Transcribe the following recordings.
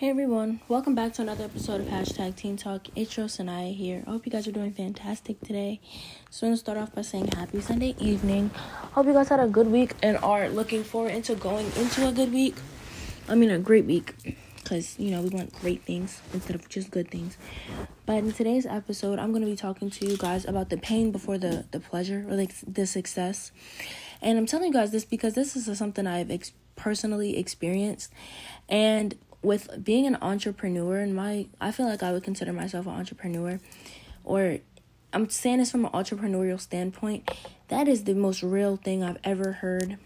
Hey everyone, welcome back to another episode of Hashtag Teen Talk. It's and I here. I hope you guys are doing fantastic today. So I'm gonna start off by saying happy Sunday evening. Hope you guys had a good week and are looking forward into going into a good week. I mean a great week. Cause you know we want great things instead of just good things. But in today's episode, I'm gonna be talking to you guys about the pain before the the pleasure or like the success. And I'm telling you guys this because this is something I've ex- personally experienced, and with being an entrepreneur and my I feel like I would consider myself an entrepreneur or I'm saying this from an entrepreneurial standpoint. That is the most real thing I've ever heard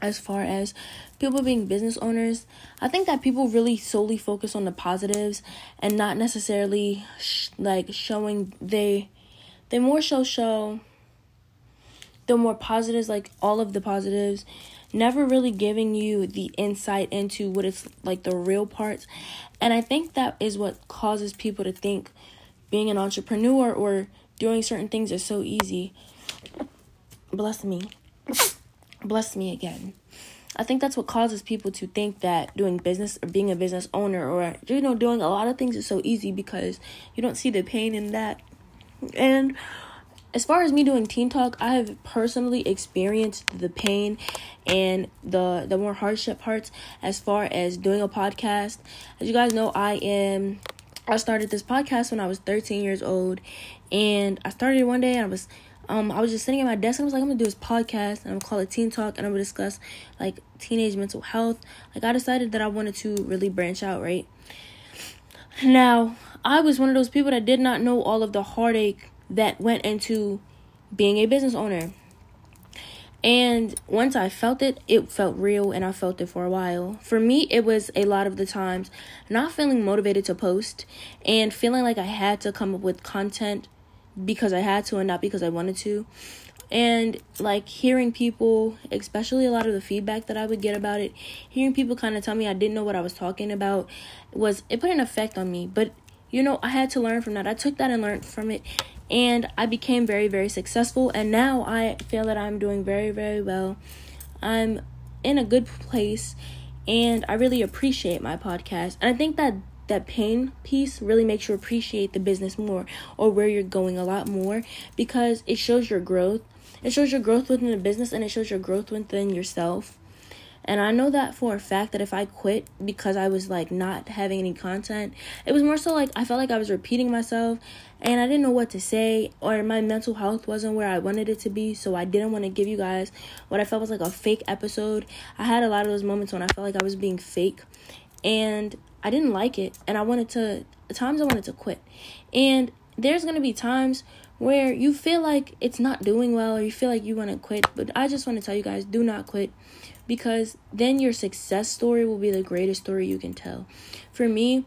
as far as people being business owners. I think that people really solely focus on the positives and not necessarily sh- like showing they they more so show the more positives like all of the positives never really giving you the insight into what it's like the real parts. And I think that is what causes people to think being an entrepreneur or doing certain things is so easy. Bless me. Bless me again. I think that's what causes people to think that doing business or being a business owner or you know doing a lot of things is so easy because you don't see the pain in that. And as far as me doing teen talk i have personally experienced the pain and the the more hardship parts as far as doing a podcast. As you guys know i am i started this podcast when i was 13 years old and i started one day and i was um i was just sitting at my desk and i was like i'm gonna do this podcast and i'm gonna call it teen talk and i'm gonna discuss like teenage mental health. Like i decided that i wanted to really branch out right? Now i was one of those people that did not know all of the heartache that went into being a business owner. And once I felt it, it felt real and I felt it for a while. For me, it was a lot of the times not feeling motivated to post and feeling like I had to come up with content because I had to and not because I wanted to. And like hearing people, especially a lot of the feedback that I would get about it, hearing people kind of tell me I didn't know what I was talking about was it put an effect on me. But you know, I had to learn from that. I took that and learned from it and I became very, very successful. And now I feel that I'm doing very, very well. I'm in a good place, and I really appreciate my podcast. And I think that that pain piece really makes you appreciate the business more or where you're going a lot more because it shows your growth. It shows your growth within the business and it shows your growth within yourself. And I know that for a fact that if I quit because I was like not having any content, it was more so like I felt like I was repeating myself and I didn't know what to say or my mental health wasn't where I wanted it to be. So I didn't want to give you guys what I felt was like a fake episode. I had a lot of those moments when I felt like I was being fake and I didn't like it and I wanted to times I wanted to quit. And there's going to be times where you feel like it's not doing well or you feel like you want to quit, but I just want to tell you guys do not quit because then your success story will be the greatest story you can tell. For me,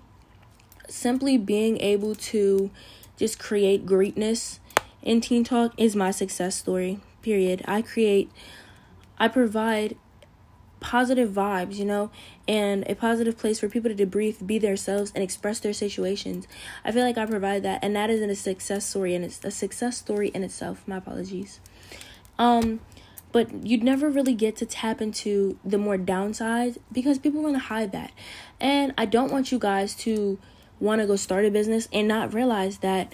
simply being able to just create greatness in Teen Talk is my success story. Period. I create I provide positive vibes, you know, and a positive place for people to debrief, be themselves, and express their situations. I feel like I provide that, and that isn't a success story, and it's a success story in itself. My apologies. Um, but you'd never really get to tap into the more downsides because people want to hide that. And I don't want you guys to want to go start a business and not realize that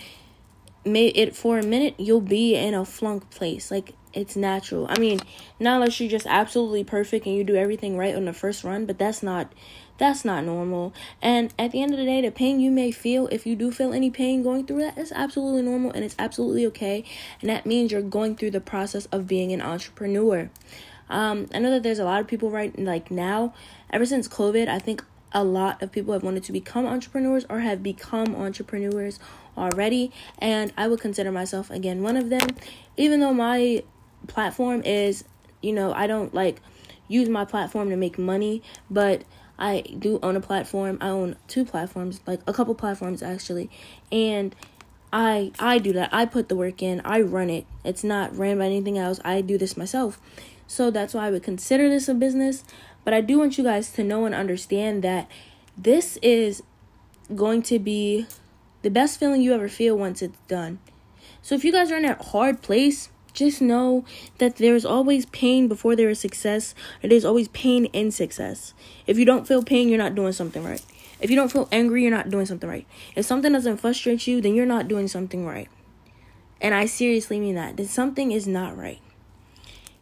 may it for a minute you'll be in a flunk place. Like it's natural. I mean, not unless you're just absolutely perfect and you do everything right on the first run, but that's not that's not normal. And at the end of the day, the pain you may feel, if you do feel any pain going through that, is absolutely normal and it's absolutely okay. And that means you're going through the process of being an entrepreneur. Um, I know that there's a lot of people right like now, ever since COVID, I think a lot of people have wanted to become entrepreneurs or have become entrepreneurs already. And I would consider myself again one of them, even though my platform is, you know, I don't like use my platform to make money, but I do own a platform. I own two platforms, like a couple platforms actually. And I I do that. I put the work in. I run it. It's not ran by anything else. I do this myself. So that's why I would consider this a business. But I do want you guys to know and understand that this is going to be the best feeling you ever feel once it's done. So if you guys are in a hard place, just know that there's always pain before there is success, there's always pain in success. If you don't feel pain, you're not doing something right. If you don't feel angry, you're not doing something right. If something doesn't frustrate you, then you're not doing something right. And I seriously mean that. That something is not right.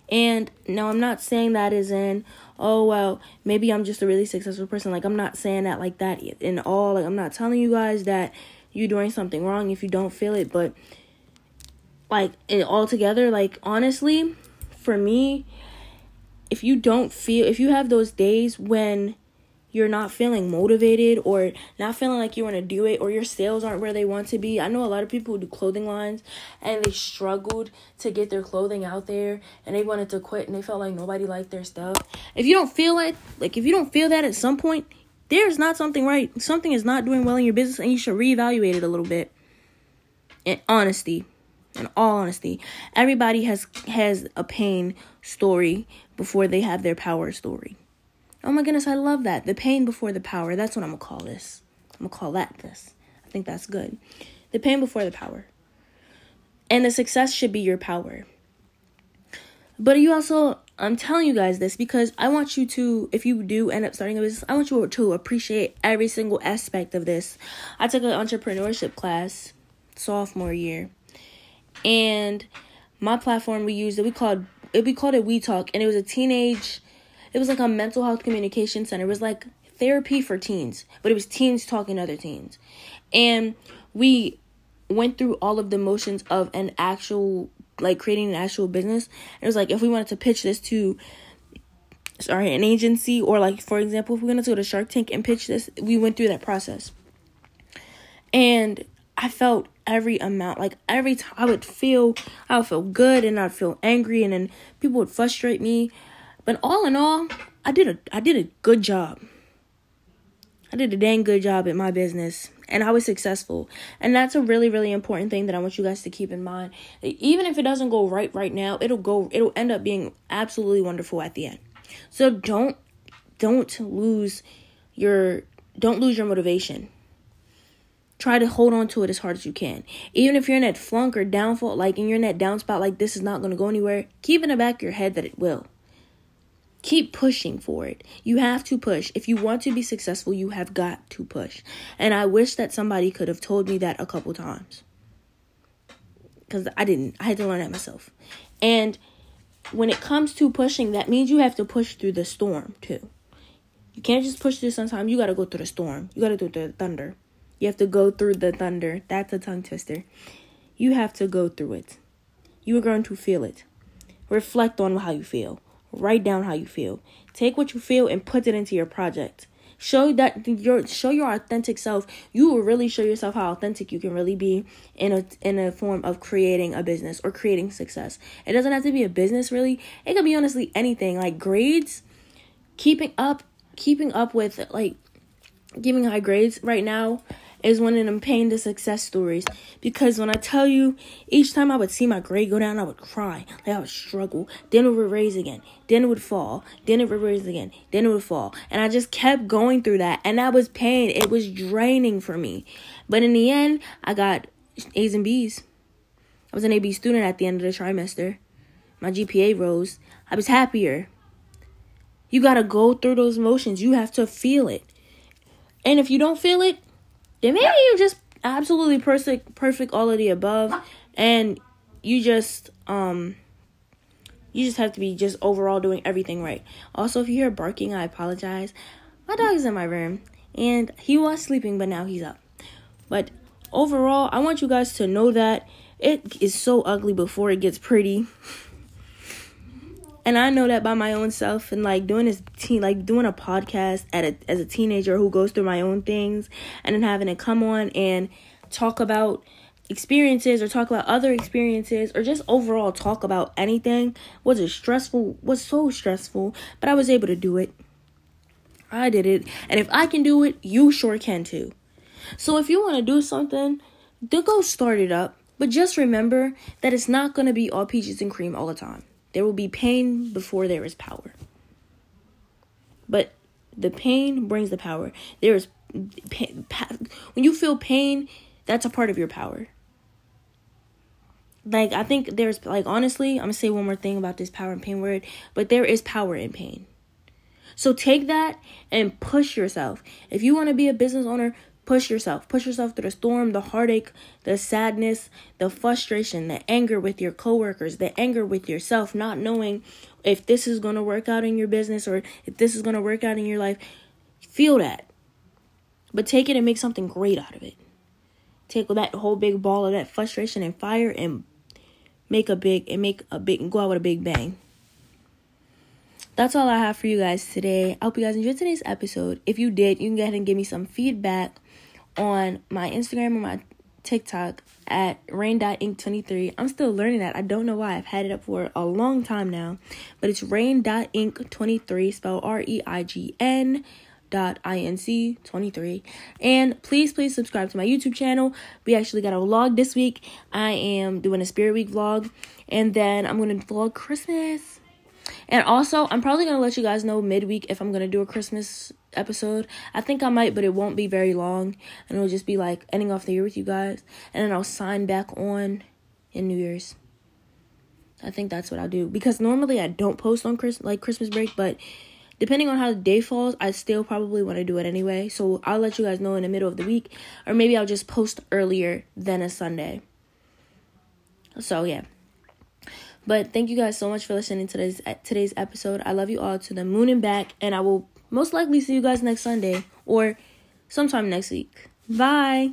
And now I'm not saying that is in, oh well, maybe I'm just a really successful person. Like I'm not saying that like that in all. Like I'm not telling you guys that you're doing something wrong if you don't feel it, but like it all together, like honestly, for me, if you don't feel if you have those days when you're not feeling motivated or not feeling like you want to do it or your sales aren't where they want to be. I know a lot of people who do clothing lines and they struggled to get their clothing out there and they wanted to quit and they felt like nobody liked their stuff. If you don't feel like like if you don't feel that at some point, there's not something right. Something is not doing well in your business and you should reevaluate it a little bit. In honesty. In all honesty, everybody has has a pain story before they have their power story. Oh my goodness, I love that. The pain before the power. That's what I'm to call this. I'm to call that this. I think that's good. The pain before the power. And the success should be your power. But you also, I'm telling you guys this because I want you to, if you do end up starting a business, I want you to appreciate every single aspect of this. I took an entrepreneurship class sophomore year, and my platform we used it, we called it, we called it We Talk, and it was a teenage it was like a mental health communication center. It was like therapy for teens, but it was teens talking to other teens. And we went through all of the motions of an actual like creating an actual business. It was like if we wanted to pitch this to sorry, an agency or like for example, if we wanted to go to Shark Tank and pitch this, we went through that process. And I felt every amount like every time I would feel I would feel good and I'd feel angry and then people would frustrate me but all in all, I did a I did a good job. I did a dang good job at my business and I was successful. And that's a really really important thing that I want you guys to keep in mind. Even if it doesn't go right right now, it'll go it'll end up being absolutely wonderful at the end. So don't don't lose your don't lose your motivation. Try to hold on to it as hard as you can. Even if you're in that flunk or downfall, like in that down spot, like this is not going to go anywhere, keep in the back of your head that it will. Keep pushing for it. You have to push. If you want to be successful, you have got to push. And I wish that somebody could have told me that a couple times. Because I didn't. I had to learn that myself. And when it comes to pushing, that means you have to push through the storm too. You can't just push through sunshine. You got to go through the storm. You got to do the thunder. You have to go through the thunder. That's a tongue twister. You have to go through it. You are going to feel it. Reflect on how you feel. Write down how you feel. Take what you feel and put it into your project. Show that your show your authentic self. You will really show yourself how authentic you can really be in a in a form of creating a business or creating success. It doesn't have to be a business really. It could be honestly anything like grades, keeping up keeping up with like giving high grades right now is one of them pain to success stories. Because when I tell you, each time I would see my grade go down, I would cry. Like I would struggle. Then it would raise again. Then it would fall. Then it would raise again. Then it would fall. And I just kept going through that. And that was pain. It was draining for me. But in the end, I got A's and B's. I was an AB student at the end of the trimester. My GPA rose. I was happier. You got to go through those motions. You have to feel it. And if you don't feel it, then maybe you're just absolutely perfect, perfect all of the above, and you just um, you just have to be just overall doing everything right. Also, if you hear barking, I apologize. My dog is in my room, and he was sleeping, but now he's up. But overall, I want you guys to know that it is so ugly before it gets pretty. and I know that by my own self and like doing this teen like doing a podcast at a, as a teenager who goes through my own things and then having to come on and talk about experiences or talk about other experiences or just overall talk about anything was stressful was so stressful but I was able to do it. I did it and if I can do it you sure can too. So if you want to do something then go start it up but just remember that it's not going to be all peaches and cream all the time. There will be pain before there is power. But the pain brings the power. There is pain, when you feel pain, that's a part of your power. like I think there's like honestly, I'm gonna say one more thing about this power and pain word, but there is power in pain. So take that and push yourself. If you want to be a business owner, push yourself. Push yourself through the storm, the heartache, the sadness, the frustration, the anger with your coworkers, the anger with yourself, not knowing if this is going to work out in your business or if this is going to work out in your life. Feel that. But take it and make something great out of it. Take that whole big ball of that frustration and fire and make a big and make a big and go out with a big bang. That's all I have for you guys today. I hope you guys enjoyed today's episode. If you did, you can go ahead and give me some feedback on my Instagram or my TikTok at reign.inc23. I'm still learning that. I don't know why. I've had it up for a long time now. But it's reign.inc23, spelled R E I G N dot inc 23 and please please subscribe to my youtube channel we actually got a vlog this week i am doing a spirit week vlog and then i'm gonna vlog christmas and also i'm probably gonna let you guys know midweek if i'm gonna do a christmas episode i think i might but it won't be very long and it'll just be like ending off the year with you guys and then i'll sign back on in new year's i think that's what i'll do because normally i don't post on Chris like christmas break but depending on how the day falls, I still probably want to do it anyway. So I'll let you guys know in the middle of the week, or maybe I'll just post earlier than a Sunday. So yeah. But thank you guys so much for listening to today's today's episode. I love you all to the moon and back, and I will most likely see you guys next Sunday or sometime next week. Bye.